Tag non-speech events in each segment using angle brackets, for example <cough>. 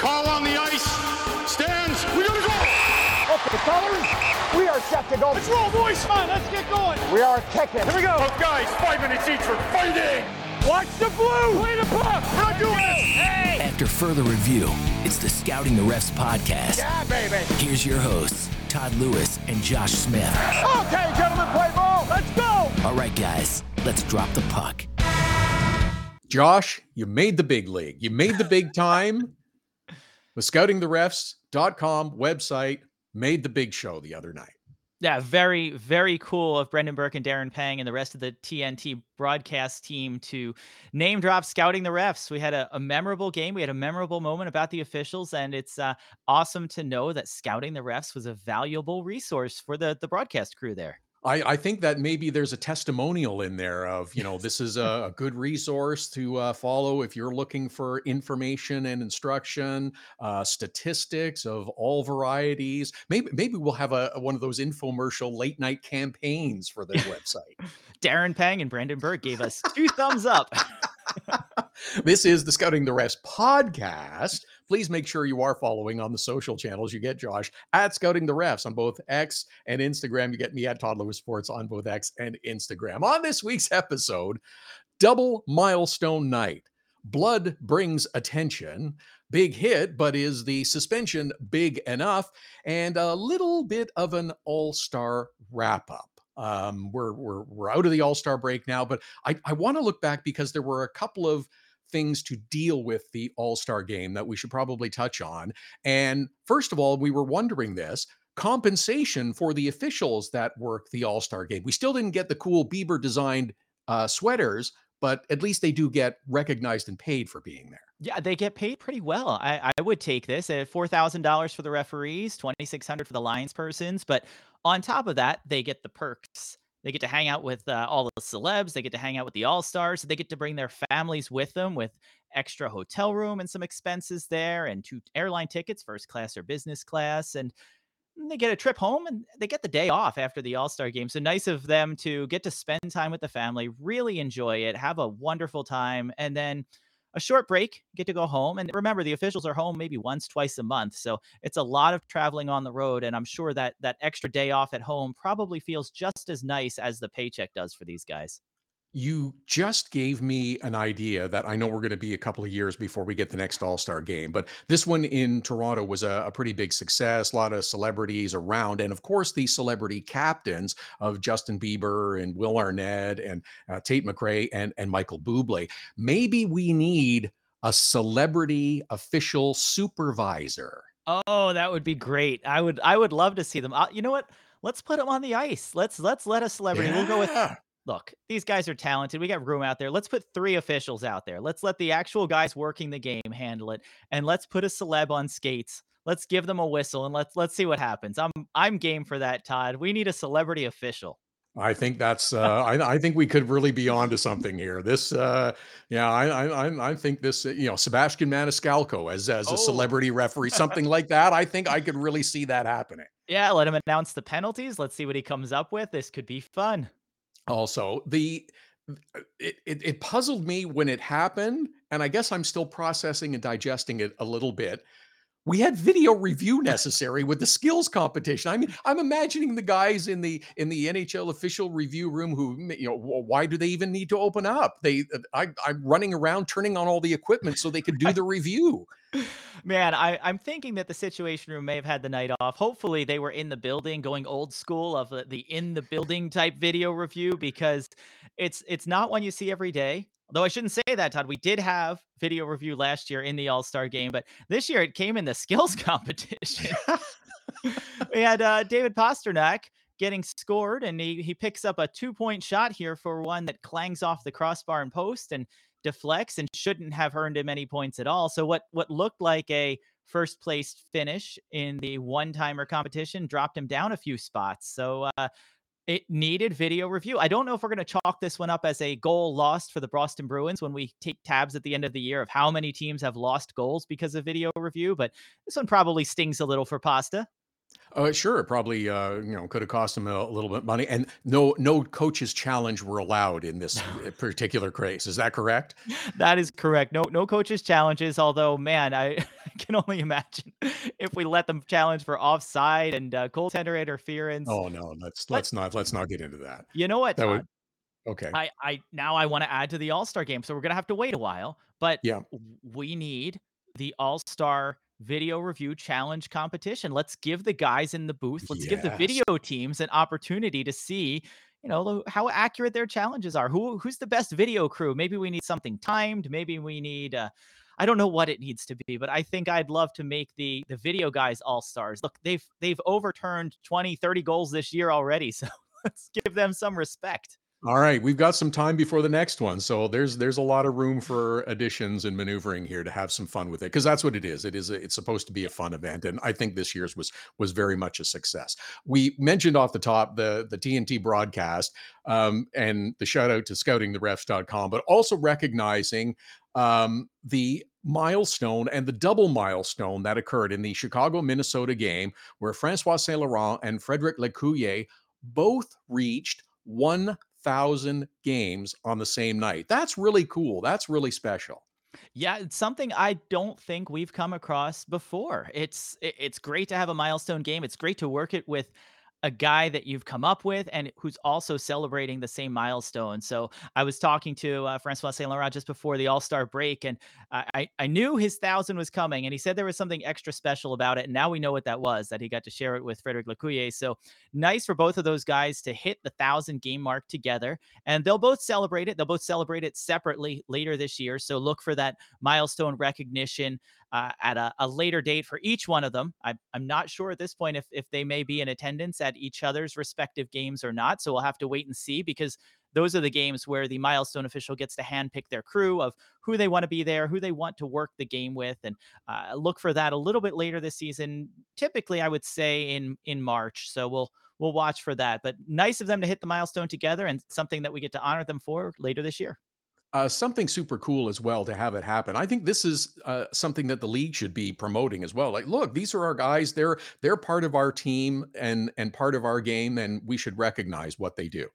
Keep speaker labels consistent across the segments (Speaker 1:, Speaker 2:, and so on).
Speaker 1: Call on the ice. Stands. We gotta go.
Speaker 2: Okay, fellas, we are set to go.
Speaker 1: Let's roll, boys. Come on, let's get going.
Speaker 2: We are kicking.
Speaker 1: Here we go. Look, guys, five minutes each for fighting.
Speaker 2: Watch the blue.
Speaker 1: Play the puck. We're not doing this.
Speaker 2: Hey.
Speaker 3: After further review, it's the Scouting the Refs podcast.
Speaker 2: Yeah, baby.
Speaker 3: Here's your hosts, Todd Lewis and Josh Smith.
Speaker 2: Okay, gentlemen, play ball. Let's go.
Speaker 3: All right, guys, let's drop the puck.
Speaker 4: Josh, you made the big league. You made the big time. The scoutingtherefs.com website made the big show the other night.
Speaker 5: Yeah, very, very cool of Brendan Burke and Darren Pang and the rest of the TNT broadcast team to name drop scouting the refs. We had a, a memorable game. We had a memorable moment about the officials, and it's uh, awesome to know that scouting the refs was a valuable resource for the the broadcast crew there.
Speaker 4: I, I think that maybe there's a testimonial in there of, you know, this is <laughs> a, a good resource to uh, follow if you're looking for information and instruction, uh, statistics of all varieties. Maybe maybe we'll have a, one of those infomercial late night campaigns for their website. <laughs>
Speaker 5: Darren Pang and Brandon Burke gave us two thumbs up. <laughs>
Speaker 4: this is the Scouting the Refs podcast. Please make sure you are following on the social channels. You get Josh at Scouting the Refs on both X and Instagram. You get me at Todd Lewis Sports on both X and Instagram. On this week's episode, double milestone night. Blood brings attention. Big hit, but is the suspension big enough? And a little bit of an all star wrap up. Um, we're, we're, we're out of the all star break now, but I, I want to look back because there were a couple of things to deal with the All Star game that we should probably touch on. And first of all, we were wondering this compensation for the officials that work the All Star game. We still didn't get the cool Bieber designed uh, sweaters, but at least they do get recognized and paid for being there.
Speaker 5: Yeah, they get paid pretty well. I, I would take this at four thousand dollars for the referees, twenty six hundred for the lines persons, but on top of that, they get the perks. They get to hang out with uh, all the celebs. They get to hang out with the all stars. They get to bring their families with them with extra hotel room and some expenses there, and two airline tickets, first class or business class, and they get a trip home and they get the day off after the All Star game. So nice of them to get to spend time with the family, really enjoy it, have a wonderful time, and then a short break, get to go home. And remember, the officials are home maybe once, twice a month. So it's a lot of traveling on the road. And I'm sure that that extra day off at home probably feels just as nice as the paycheck does for these guys.
Speaker 4: You just gave me an idea that I know we're going to be a couple of years before we get the next All Star game. But this one in Toronto was a, a, pretty big success. A lot of celebrities around. And of course, the celebrity captains of Justin Bieber and Will Arnett and uh, Tate McRae and, and Michael Bublé. Maybe we need a celebrity official supervisor.
Speaker 5: Oh, that would be great. I would I would love to see them. Uh, you know what? Let's put them on the ice. Let's let's let a celebrity. Yeah. We'll go with look, these guys are talented. We got room out there. Let's put three officials out there. Let's let the actual guys working the game handle it. And let's put a celeb on skates. Let's give them a whistle and let's let's see what happens. I'm I'm game for that, Todd. We need a celebrity official.
Speaker 4: I think that's <laughs> uh, I, I think we could really be onto something here. This uh, yeah, I I I think this you know Sebastian Maniscalco as as a oh. celebrity referee, something <laughs> like that. I think I could really see that happening.
Speaker 5: Yeah, let him announce the penalties. Let's see what he comes up with. This could be fun
Speaker 4: also the it, it, it puzzled me when it happened and i guess i'm still processing and digesting it a little bit we had video review <laughs> necessary with the skills competition. I mean, I'm imagining the guys in the in the NHL official review room who, you know, why do they even need to open up? They, uh, I, I'm running around turning on all the equipment so they could do the review.
Speaker 5: Man, I, I'm thinking that the Situation Room may have had the night off. Hopefully, they were in the building, going old school of the, the in the building type video review because it's it's not one you see every day. Though I shouldn't say that, Todd. We did have video review last year in the All Star game, but this year it came in the <laughs> skills competition. we had uh, David Pastrnak getting scored, and he he picks up a two point shot here for one that clangs off the crossbar and post and deflects and shouldn't have earned him any points at all. So what what looked like a first place finish in the one timer competition dropped him down a few spots. So uh, it needed video review. I don't know if we're going to chalk this one up as a goal lost for the Boston Bruins when we take tabs at the end of the year of how many teams have lost goals because of video review, but this one probably stings a little for Pasta.
Speaker 4: Uh, sure, probably uh, you know could have cost him a, little bit money, and no no coaches challenge were allowed in this <laughs> particular case. Is that correct?
Speaker 5: That is correct. No no coaches challenges. Although, man, I <laughs> can only imagine <laughs> if we let them challenge for offside and uh, goaltender interference.
Speaker 4: Oh no, let's
Speaker 5: But-
Speaker 4: let's not let's not get into that.
Speaker 5: You know what?
Speaker 4: That
Speaker 5: Todd?
Speaker 4: would okay.
Speaker 5: I, I now I want to add to the All Star game, so we're gonna have to wait a while. But
Speaker 4: Yeah.
Speaker 5: we need the All Star video review challenge competition. Let's give the guys in the booth, let's give the video teams an opportunity to see, you know, how accurate their challenges are. Who who's the best video crew? Maybe we need something timed. Maybe we need. Uh, I don't know what it needs to be, but I think I'd love to make the the video guys all stars. Look, they've they've overturned 20, 30 goals this year already, <laughs> so let's give them some respect.
Speaker 4: All right, we've got some time before the next one, so there's there's a lot of room for additions and maneuvering here to have some fun with it because that's what it is. It is a, it's supposed to be a fun event, and I think this year's was was very much a success. We mentioned off the top the the TNT broadcast um, and the shout out to scoutingtherefs.com, but also recognizing um, the milestone and the double milestone that occurred in the Chicago Minnesota game where Francois Saint Laurent and Frederick L'Ecuyer both reached 1,000 games on the same night. That's really cool. That's really special.
Speaker 5: Yeah, it's something I don't think we've come across before. It's it's great to have a milestone game. It's great to work it with a guy that you've come up with and who's also celebrating the same milestone. So I was talking to uh, Francois Saint Laurent just before the All Star break, and I, I knew his thousand was coming, and he said there was something extra special about it. And now we know what that was. That he got to share it with Frederick L'Ecuyer. So nice for both of those guys to hit the thousand game mark together, and they'll both celebrate it. They'll both celebrate it separately later this year. So look for that milestone recognition uh, at a, a later date for each one of them. I, I'm not sure at this point if if they may be in attendance at each other's respective games or not. So we'll have to wait and see because those are the games where the milestone official gets to handpick their crew of who they want to be there, who they want to work the game with, and uh, look for that a little bit later this season. Typically, I would say in in March. So we'll we'll watch for that. But nice of them to hit the milestone together and something that we get to honor them for later this year.
Speaker 4: Uh, something super cool as well to have it happen. I think this is uh, something that the league should be promoting as well. Like, look, these are our guys. They're they're part of our team and and part of our game, and we should recognize what they do.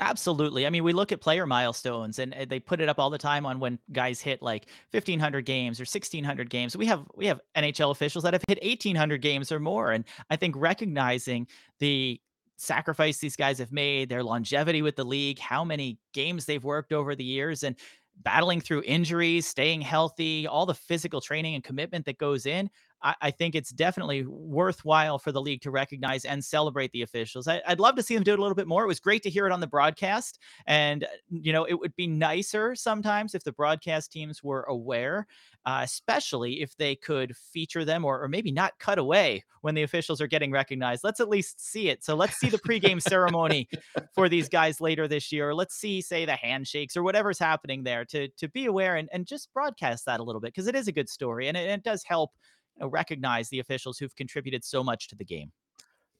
Speaker 5: Absolutely. I mean, we look at player milestones and they put it up all the time on when guys hit like 1500 games or 1600 games. We have we have NHL officials that have hit 1800 games or more and I think recognizing the sacrifice these guys have made, their longevity with the league, how many games they've worked over the years and battling through injuries, staying healthy, all the physical training and commitment that goes in. I, I think it's definitely worthwhile for the league to recognize and celebrate the officials. I, I'd love to see them do it a little bit more. It was great to hear it on the broadcast. And, uh, you know, it would be nicer sometimes if the broadcast teams were aware, uh, especially if they could feature them or, or maybe not cut away when the officials are getting recognized. Let's at least see it. So let's see the pregame ceremony for these guys later this year. Let's see, say, the handshakes or whatever's happening there to, to be aware and, and just broadcast that a little bit because it is a good story and it, it does help recognize the officials who've contributed so much to the game.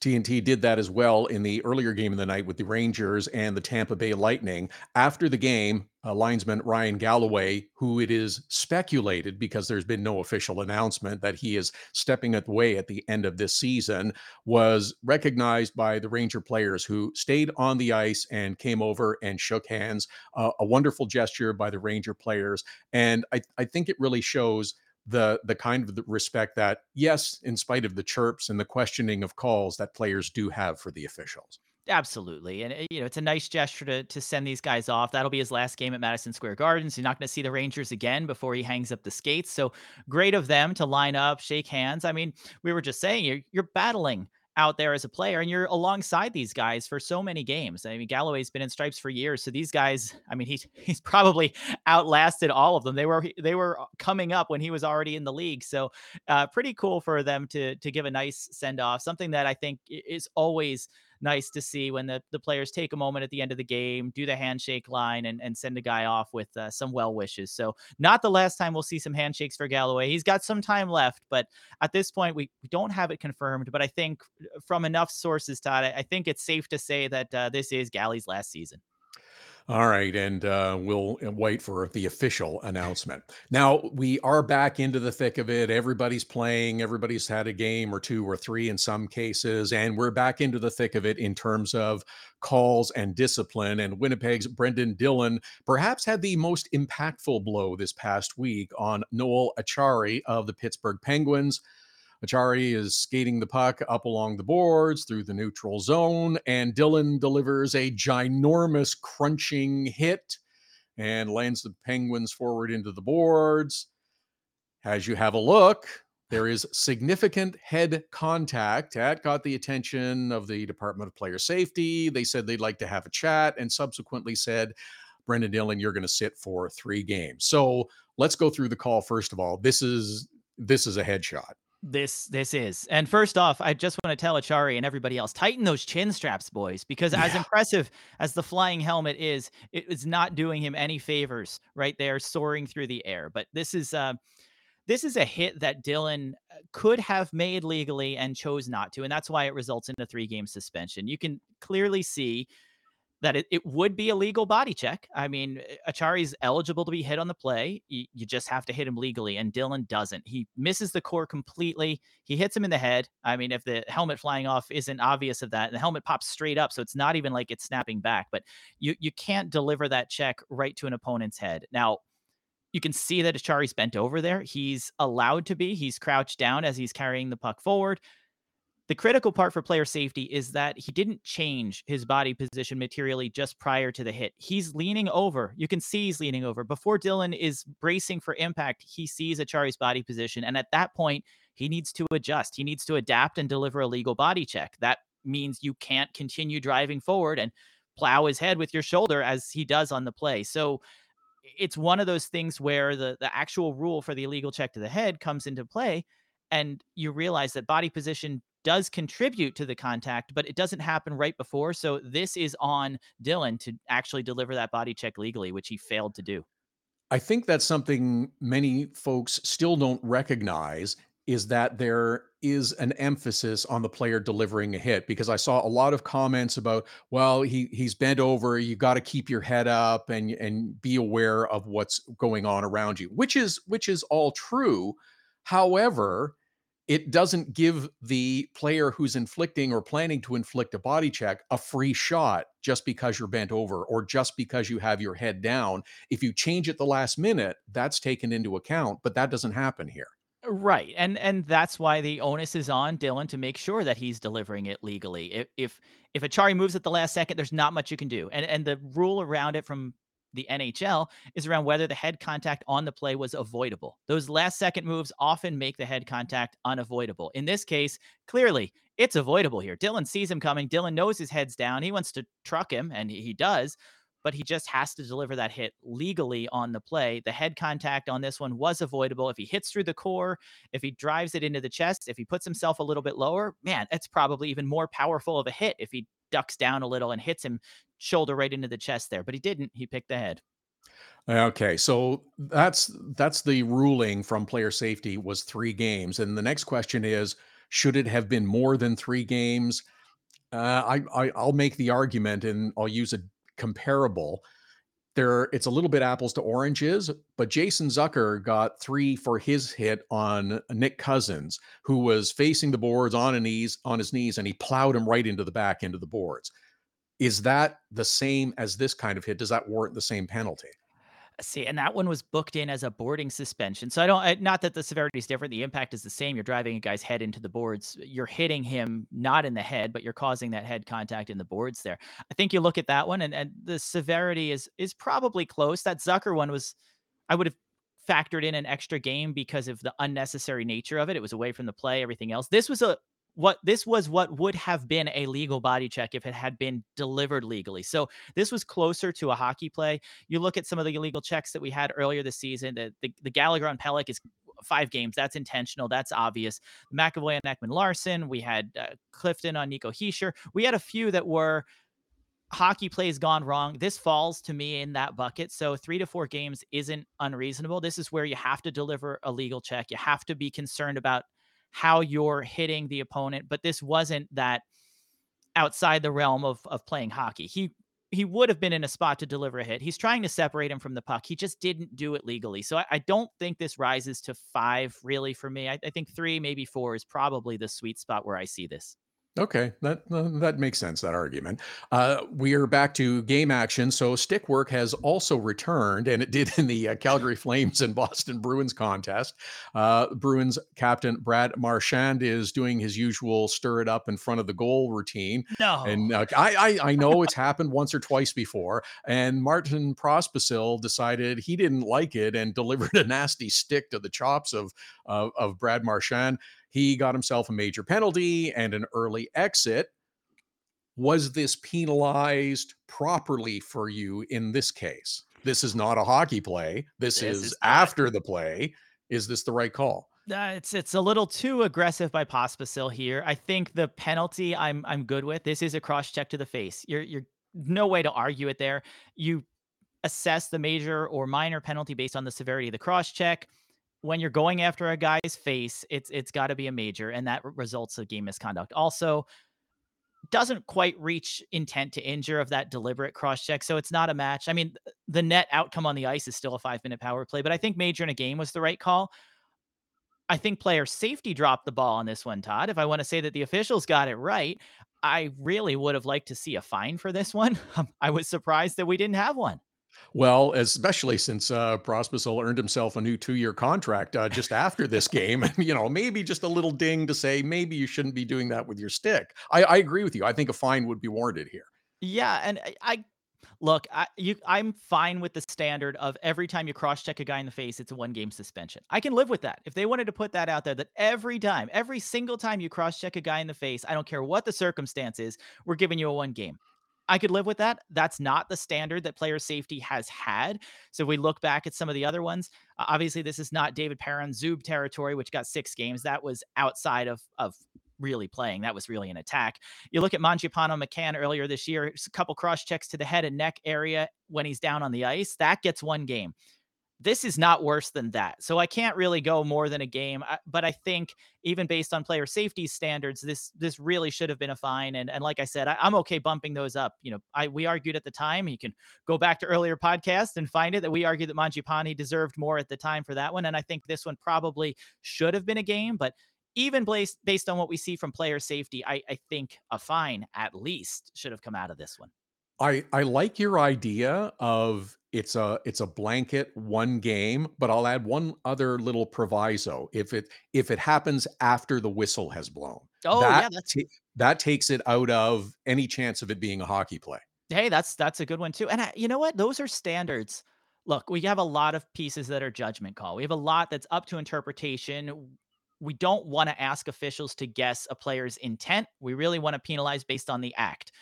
Speaker 4: TNT did that as well in the earlier game of the night with the Rangers and the Tampa Bay Lightning. After the game, uh, linesman Ryan Galloway, who it is speculated because there's been no official announcement that he is stepping away at the end of this season, was recognized by the Ranger players who stayed on the ice and came over and shook hands. Uh, a wonderful gesture by the Ranger players. And I, I think it really shows the the kind of respect that yes in spite of the chirps and the questioning of calls that players do have for the officials
Speaker 5: Absolutely. And uh, you know, it's a nice gesture to to send these guys off. That'll be his last game at Madison Square Garden. So you're not going to see the Rangers again before he hangs up the skates. So great of them to line up, shake hands. I mean, we were just saying you're you're battling out there as a player and you're alongside these guys for so many games. I mean, Galloway's been in stripes for years. So these guys, I mean, he's <laughs> he's probably outlasted all of them. They were they were coming up when he was already in the league. So uh, pretty cool for them to to give a nice send off. Something that I think is always nice to see when the, the players take a moment at the end of the game, do the handshake line, and, and send a guy off with uh, some well wishes. So, not the last time we'll see some handshakes for Galloway. He's got some time left, but at this point, we, we don't have it confirmed. But I think from enough sources, Todd, I, I think it's safe to say that uh, this is Galley's last season.
Speaker 4: All right, and uh, we'll uh, wait for the official announcement. Now we are back into the thick of it. Everybody's playing. Everybody's had a game or two or three in some cases, and we're back into the thick of it in terms of calls and discipline. And Winnipeg's Brendan Dillon perhaps had the most impactful blow this past week on Noel Acciari of the Pittsburgh Penguins. Acciari is skating the puck up along the boards through the neutral zone, and Dillon delivers a ginormous crunching hit and lands the Penguins forward into the boards. As you have a look, there is significant head contact. That got the attention of the Department of Player Safety. They said they'd like to have a chat and subsequently said, Brendan Dillon, you're going to sit for three games. So let's go through the call first of all. This is this is a headshot.
Speaker 5: This this is. And first off, I just want to tell Acciari and everybody else, tighten those chin straps, boys, because yeah. as impressive as the flying helmet is, it is not doing him any favors right there, soaring through the air. But this is uh this is a hit that Dillon uh, could have made legally and chose not to. And that's why it results in a three game suspension. You can clearly see that it, it would be a legal body check. I mean, eh, Acciari's eligible to be hit on the play. You, you, just have to hit him legally, and Dillon doesn't. He misses the core completely. He hits him in the head. I mean, if the helmet flying off isn't obvious of that, the helmet pops straight up, so it's not even like it's snapping back. But you you can't deliver that check right to an opponent's head. Now, you can see that Acciari's bent over there. He's allowed to be. He's crouched down as he's carrying the puck forward. The critical part for player safety is that he didn't change his body position materially just prior to the hit. He's leaning over. You can see he's leaning over. Before Dillon is bracing for impact, he sees Acciari's body position. And at that point, he needs to adjust. He needs to adapt and deliver a legal body check. That means you can't continue driving forward and plow his head with your shoulder as he does on the play. So it's one of those things where the, the actual rule for the illegal check to the head comes into play and you realize that body position does contribute to the contact, but it doesn't happen right before. So this is on Dillon to actually deliver that body check legally, which he failed to do.
Speaker 4: I think that's something many folks still don't recognize is that there is an emphasis on the player delivering a hit because I saw a lot of comments about well he he's bent over you got to keep your head up and and be aware of what's going on around you which is which is all true however it doesn't give the player who's inflicting or planning to inflict a body check a free shot just because you're bent over or just because you have your head down. If you change it the last minute, that's taken into account, but that doesn't happen here.
Speaker 5: Right. And and that's why the onus is on Dillon to make sure that he's delivering it legally. If if if Acciari moves at the last second, there's not much you can do. And and the rule around it from the NHL is around whether the head contact on the play was avoidable. Those last second moves often make the head contact unavoidable. In this case, clearly it's avoidable here. Dillon sees him coming. Dillon knows his head's down. He wants to truck him, and he does, but he just has to deliver that hit legally on the play. The head contact on this one was avoidable. If he hits through the core, if he drives it into the chest, if he puts himself a little bit lower, man, it's probably even more powerful of a hit if he ducks down a little and hits him shoulder right into the chest there, but he didn't. He picked the head.
Speaker 4: Okay, so that's that's the ruling from player safety was 3 games and the next question is should it have been more than 3 games? Uh, I, I I'll make the argument and I'll use a comparable. There it's a little bit apples to oranges, but Jason Zucker got 3 for his hit on Nick Cousins who was facing the boards on his knees on his knees and he plowed him right into the back end of the boards. Is that the same as this kind of hit? Does that warrant the same penalty?
Speaker 5: See, and that one was booked in as a boarding suspension. So I don't, not that the severity is different. The impact is the same. You're driving a guy's head into the boards. You're hitting him not in the head, but you're causing that head contact in the boards there. I think you look at that one, and, and the severity is is probably close. That Zucker one was, I would have factored in an extra game because of the unnecessary nature of it. It was away from the play, everything else. This was a what this was what would have been a legal body check if it had been delivered legally. So this was closer to a hockey play. You look at some of the illegal checks that we had earlier this season. The the, the Gallagher on Pelech is five games. That's intentional. That's obvious. McAvoy and Ekman-Larsson. We had uh, Clifton on Nico Hischier. We had a few that were hockey plays gone wrong. This falls to me in that bucket. So three to four games isn't unreasonable. This is where you have to deliver a legal check. You have to be concerned about how you're hitting the opponent, but this wasn't that outside the realm of of playing hockey. He he would have been in a spot to deliver a hit. He's trying to separate him from the puck. He just didn't do it legally. So I, I don't think this rises to five really for me. I, I think three, maybe four is probably the sweet spot where I see this.
Speaker 4: Okay, that uh, that makes sense. That argument. Uh, we are back to game action. So stick work has also returned, and it did in the uh, Calgary Flames and Boston Bruins contest. Uh, Bruins captain Brad Marchand is doing his usual stir it up in front of the goal routine.
Speaker 5: No,
Speaker 4: And uh, I, I I know it's happened once or twice before. And Martin Pospisil decided he didn't like it and <laughs> delivered a nasty stick to the chops of of, of Brad Marchand. He got himself a major penalty and an early exit. Was this penalized properly for you in this case? This is not a hockey play. This,
Speaker 5: This
Speaker 4: is,
Speaker 5: is
Speaker 4: after the play. Is this the right call?
Speaker 5: Uh, it's it's a little too aggressive by Pospisil here. I think the penalty I'm I'm good with. This is a cross check to the face. You're you're no way to argue it there. You assess the major or minor penalty based on the severity of the cross check. When you're going after a guy's face, it's it's got to be a major, and that results of game misconduct. Also, doesn't quite reach intent to injure of that deliberate cross check, so it's not a match. I mean, the net outcome on the ice is still a five minute power play, but I think major in a game was the right call. I think player safety dropped the ball on this one, Todd. If I want to say that the officials got it right, I really would have liked to see a fine for this one. <laughs> I was surprised that we didn't have one.
Speaker 4: Well, especially since uh, earned himself a new two-year contract uh, just after this <laughs> game, and you know maybe just a little ding to say maybe you shouldn't be doing that with your stick. I, I agree with you. I think a fine would be warranted here.
Speaker 5: Yeah, and I, I look, I you I'm fine with the standard of every time you cross check a guy in the face, it's a one game suspension. I can live with that. If they wanted to put that out there, that every time, every single time you cross check a guy in the face, I don't care what the circumstance is, we're giving you a one game. I could live with that. That's not the standard that player safety has had. So if we look back at some of the other ones, uh, obviously this is not David Perron Zub territory, which got six games. That was outside of of really playing. That was really an attack. You look at Mangiapane McCann earlier this year, a couple cross checks to the head and neck area when he's down on the ice. That gets one game. This is not worse than that. So I can't really go more than a game. Uh, but I think even based on player safety standards, this this really should have been a fine. And and like I said, I, I'm okay bumping those up. You know, I we argued at the time. You can go back to earlier podcasts and find it that we argued that Mangiapane deserved more at the time for that one. And I think this one probably should have been a game, but even based based on what we see from player safety, I, I think a fine at least should have come out of this one.
Speaker 4: I I like your idea of it's a it's a blanket one game, but I'll add one other little proviso. If it if it happens after the whistle has blown,
Speaker 5: Oh
Speaker 4: that
Speaker 5: yeah, that's
Speaker 4: ta- that takes it out of any chance of it being a hockey play.
Speaker 5: hey, that's that's a good one too. And I, you know what? Those are standards. Look, we have a lot of pieces that are judgment call. We have a lot that's up to interpretation. We don't want to ask officials to guess a player's intent. We really want to penalize based on the act.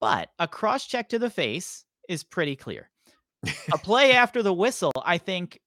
Speaker 5: But a cross check to the face is pretty clear. a play <laughs> after the whistle, I think,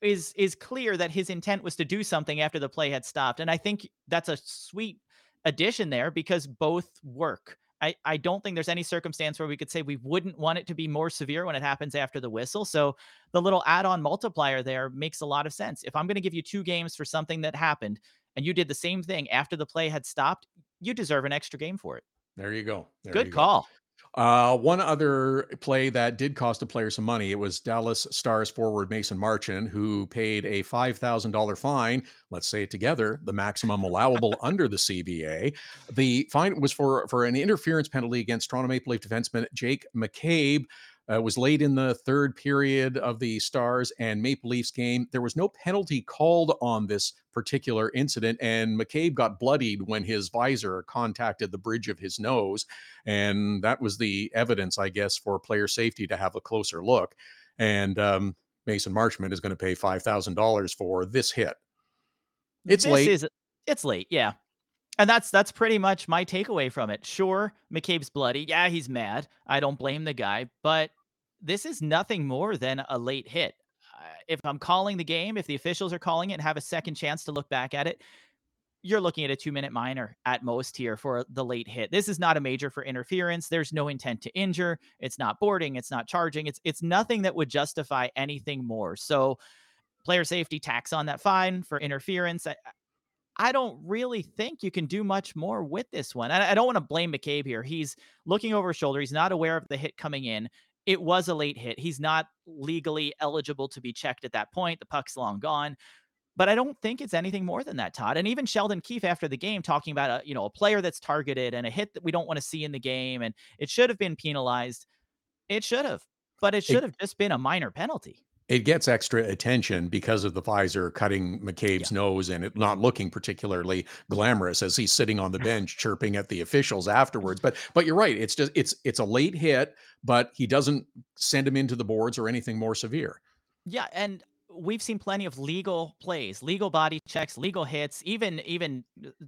Speaker 5: is is clear that his intent was to do something after the play had stopped, and I think that's a sweet addition there because both work. I, I don't think there's any circumstance where we could say we wouldn't want it to be more severe when it happens after the whistle. So the little add-on multiplier there makes a lot of sense. If I'm going to give you two games for something that happened and you did the same thing after the play had stopped, you deserve an extra game for it.
Speaker 4: There you go. There
Speaker 5: Good
Speaker 4: you go.
Speaker 5: call.
Speaker 4: Uh, one other play that did cost a player some money. It was Dallas Stars forward Mason Marchand, who paid a $5,000 fine. Let's say it together, the maximum allowable under the CBA. The fine was for, for an interference penalty against Toronto Maple Leaf defenseman Jake McCabe. Uh, it was late in the third period of the Stars and Maple Leafs game. There was no penalty called on this particular incident, and McCabe got bloodied when his visor contacted the bridge of his nose. And that was the evidence, I guess, for player safety to have a closer look. And um, Mason Marchment is going to pay $5,000 for this hit. It's
Speaker 5: This
Speaker 4: late.
Speaker 5: Is, it's late, yeah. And that's that's pretty much my takeaway from it. Sure, McCabe's bloody. Yeah, he's mad. I don't blame the guy, but this is nothing more than a late hit. Uh, if I'm calling the game, if the officials are calling it and have a second chance to look back at it, you're looking at a two minute minor at most here for the late hit. This is not a major for interference. There's no intent to injure. It's not boarding. It's not charging. It's it's nothing that would justify anything more. So player safety tax on that fine for interference. I, I don't really think you can do much more with this one. I, I don't want to blame McCabe here. He's looking over his shoulder. He's not aware of the hit coming in. It was a late hit. He's not legally eligible to be checked at that point. The puck's long gone. But I don't think it's anything more than that, Todd. And even Sheldon Keefe after the game talking about a you know a player that's targeted and a hit that we don't want to see in the game, and it should have been penalized. It should have, but it should have just been a minor penalty.
Speaker 4: It gets extra attention because of the visor cutting McCabe's
Speaker 5: Yeah.
Speaker 4: nose and it not looking particularly glamorous as he's sitting on the mm-hmm. bench chirping at the officials afterwards. But but you're right. It's just it's it's a late hit, but he doesn't send him into the boards or anything more severe.
Speaker 5: Yeah, and we've seen plenty of legal plays, legal body checks, legal hits, even even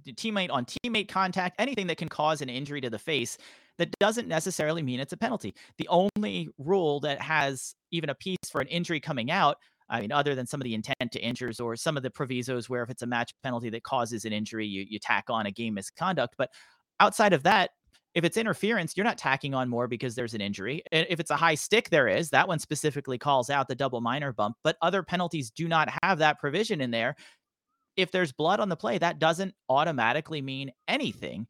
Speaker 5: teammate on teammate contact, anything that can cause an injury to the face that doesn't necessarily mean it's a penalty. The only rule that has even a piece for an injury coming out, I mean, other than some of the intent to injures or some of the provisos where if it's a match penalty that causes an injury, you you tack on a game misconduct. But outside of that, if it's interference, you're not tacking on more because there's an injury. If it's a high stick, there is. That one specifically calls out the double minor bump, but other penalties do not have that provision in there. If there's blood on the play, that doesn't automatically mean anything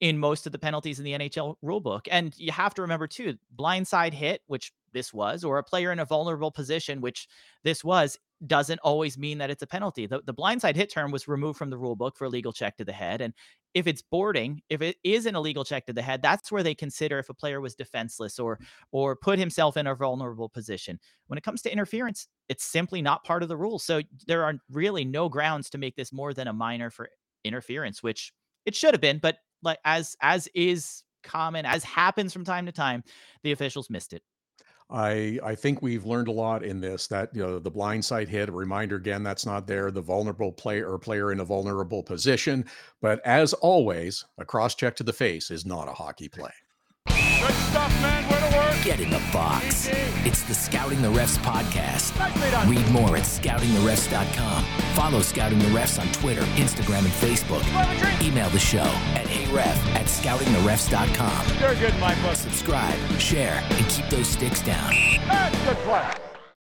Speaker 5: in most of the penalties in the NHL rulebook. And you have to remember too, blindside hit, which this was, or a player in a vulnerable position, which this was, doesn't always mean that it's a penalty. The, the blindside hit term was removed from the rulebook for a legal check to the head. And if it's boarding, if it is an illegal check to the head, that's where they consider if a player was defenseless or or put himself in a vulnerable position. When it comes to interference, it's simply not part of the rules. So there are really no grounds to make this more than a minor for interference, which it should have been, but like as as is common, as happens from time to time, the officials missed it.
Speaker 4: I I think we've learned a lot in this that you know the blind side hit a reminder again that's not there the vulnerable player or player in a vulnerable position but as always a cross check to the face is not a hockey play.
Speaker 1: Good stuff, man. Way to work.
Speaker 3: Get in the box. It's the Scouting the Refs podcast. Read more at scoutingtherefs.com. Follow Scouting the Refs on Twitter, Instagram, and Facebook. Email the show at heyref at scoutingtherefs.com.
Speaker 2: You're good book.
Speaker 3: Subscribe, share, and keep those sticks down.
Speaker 2: That's good play.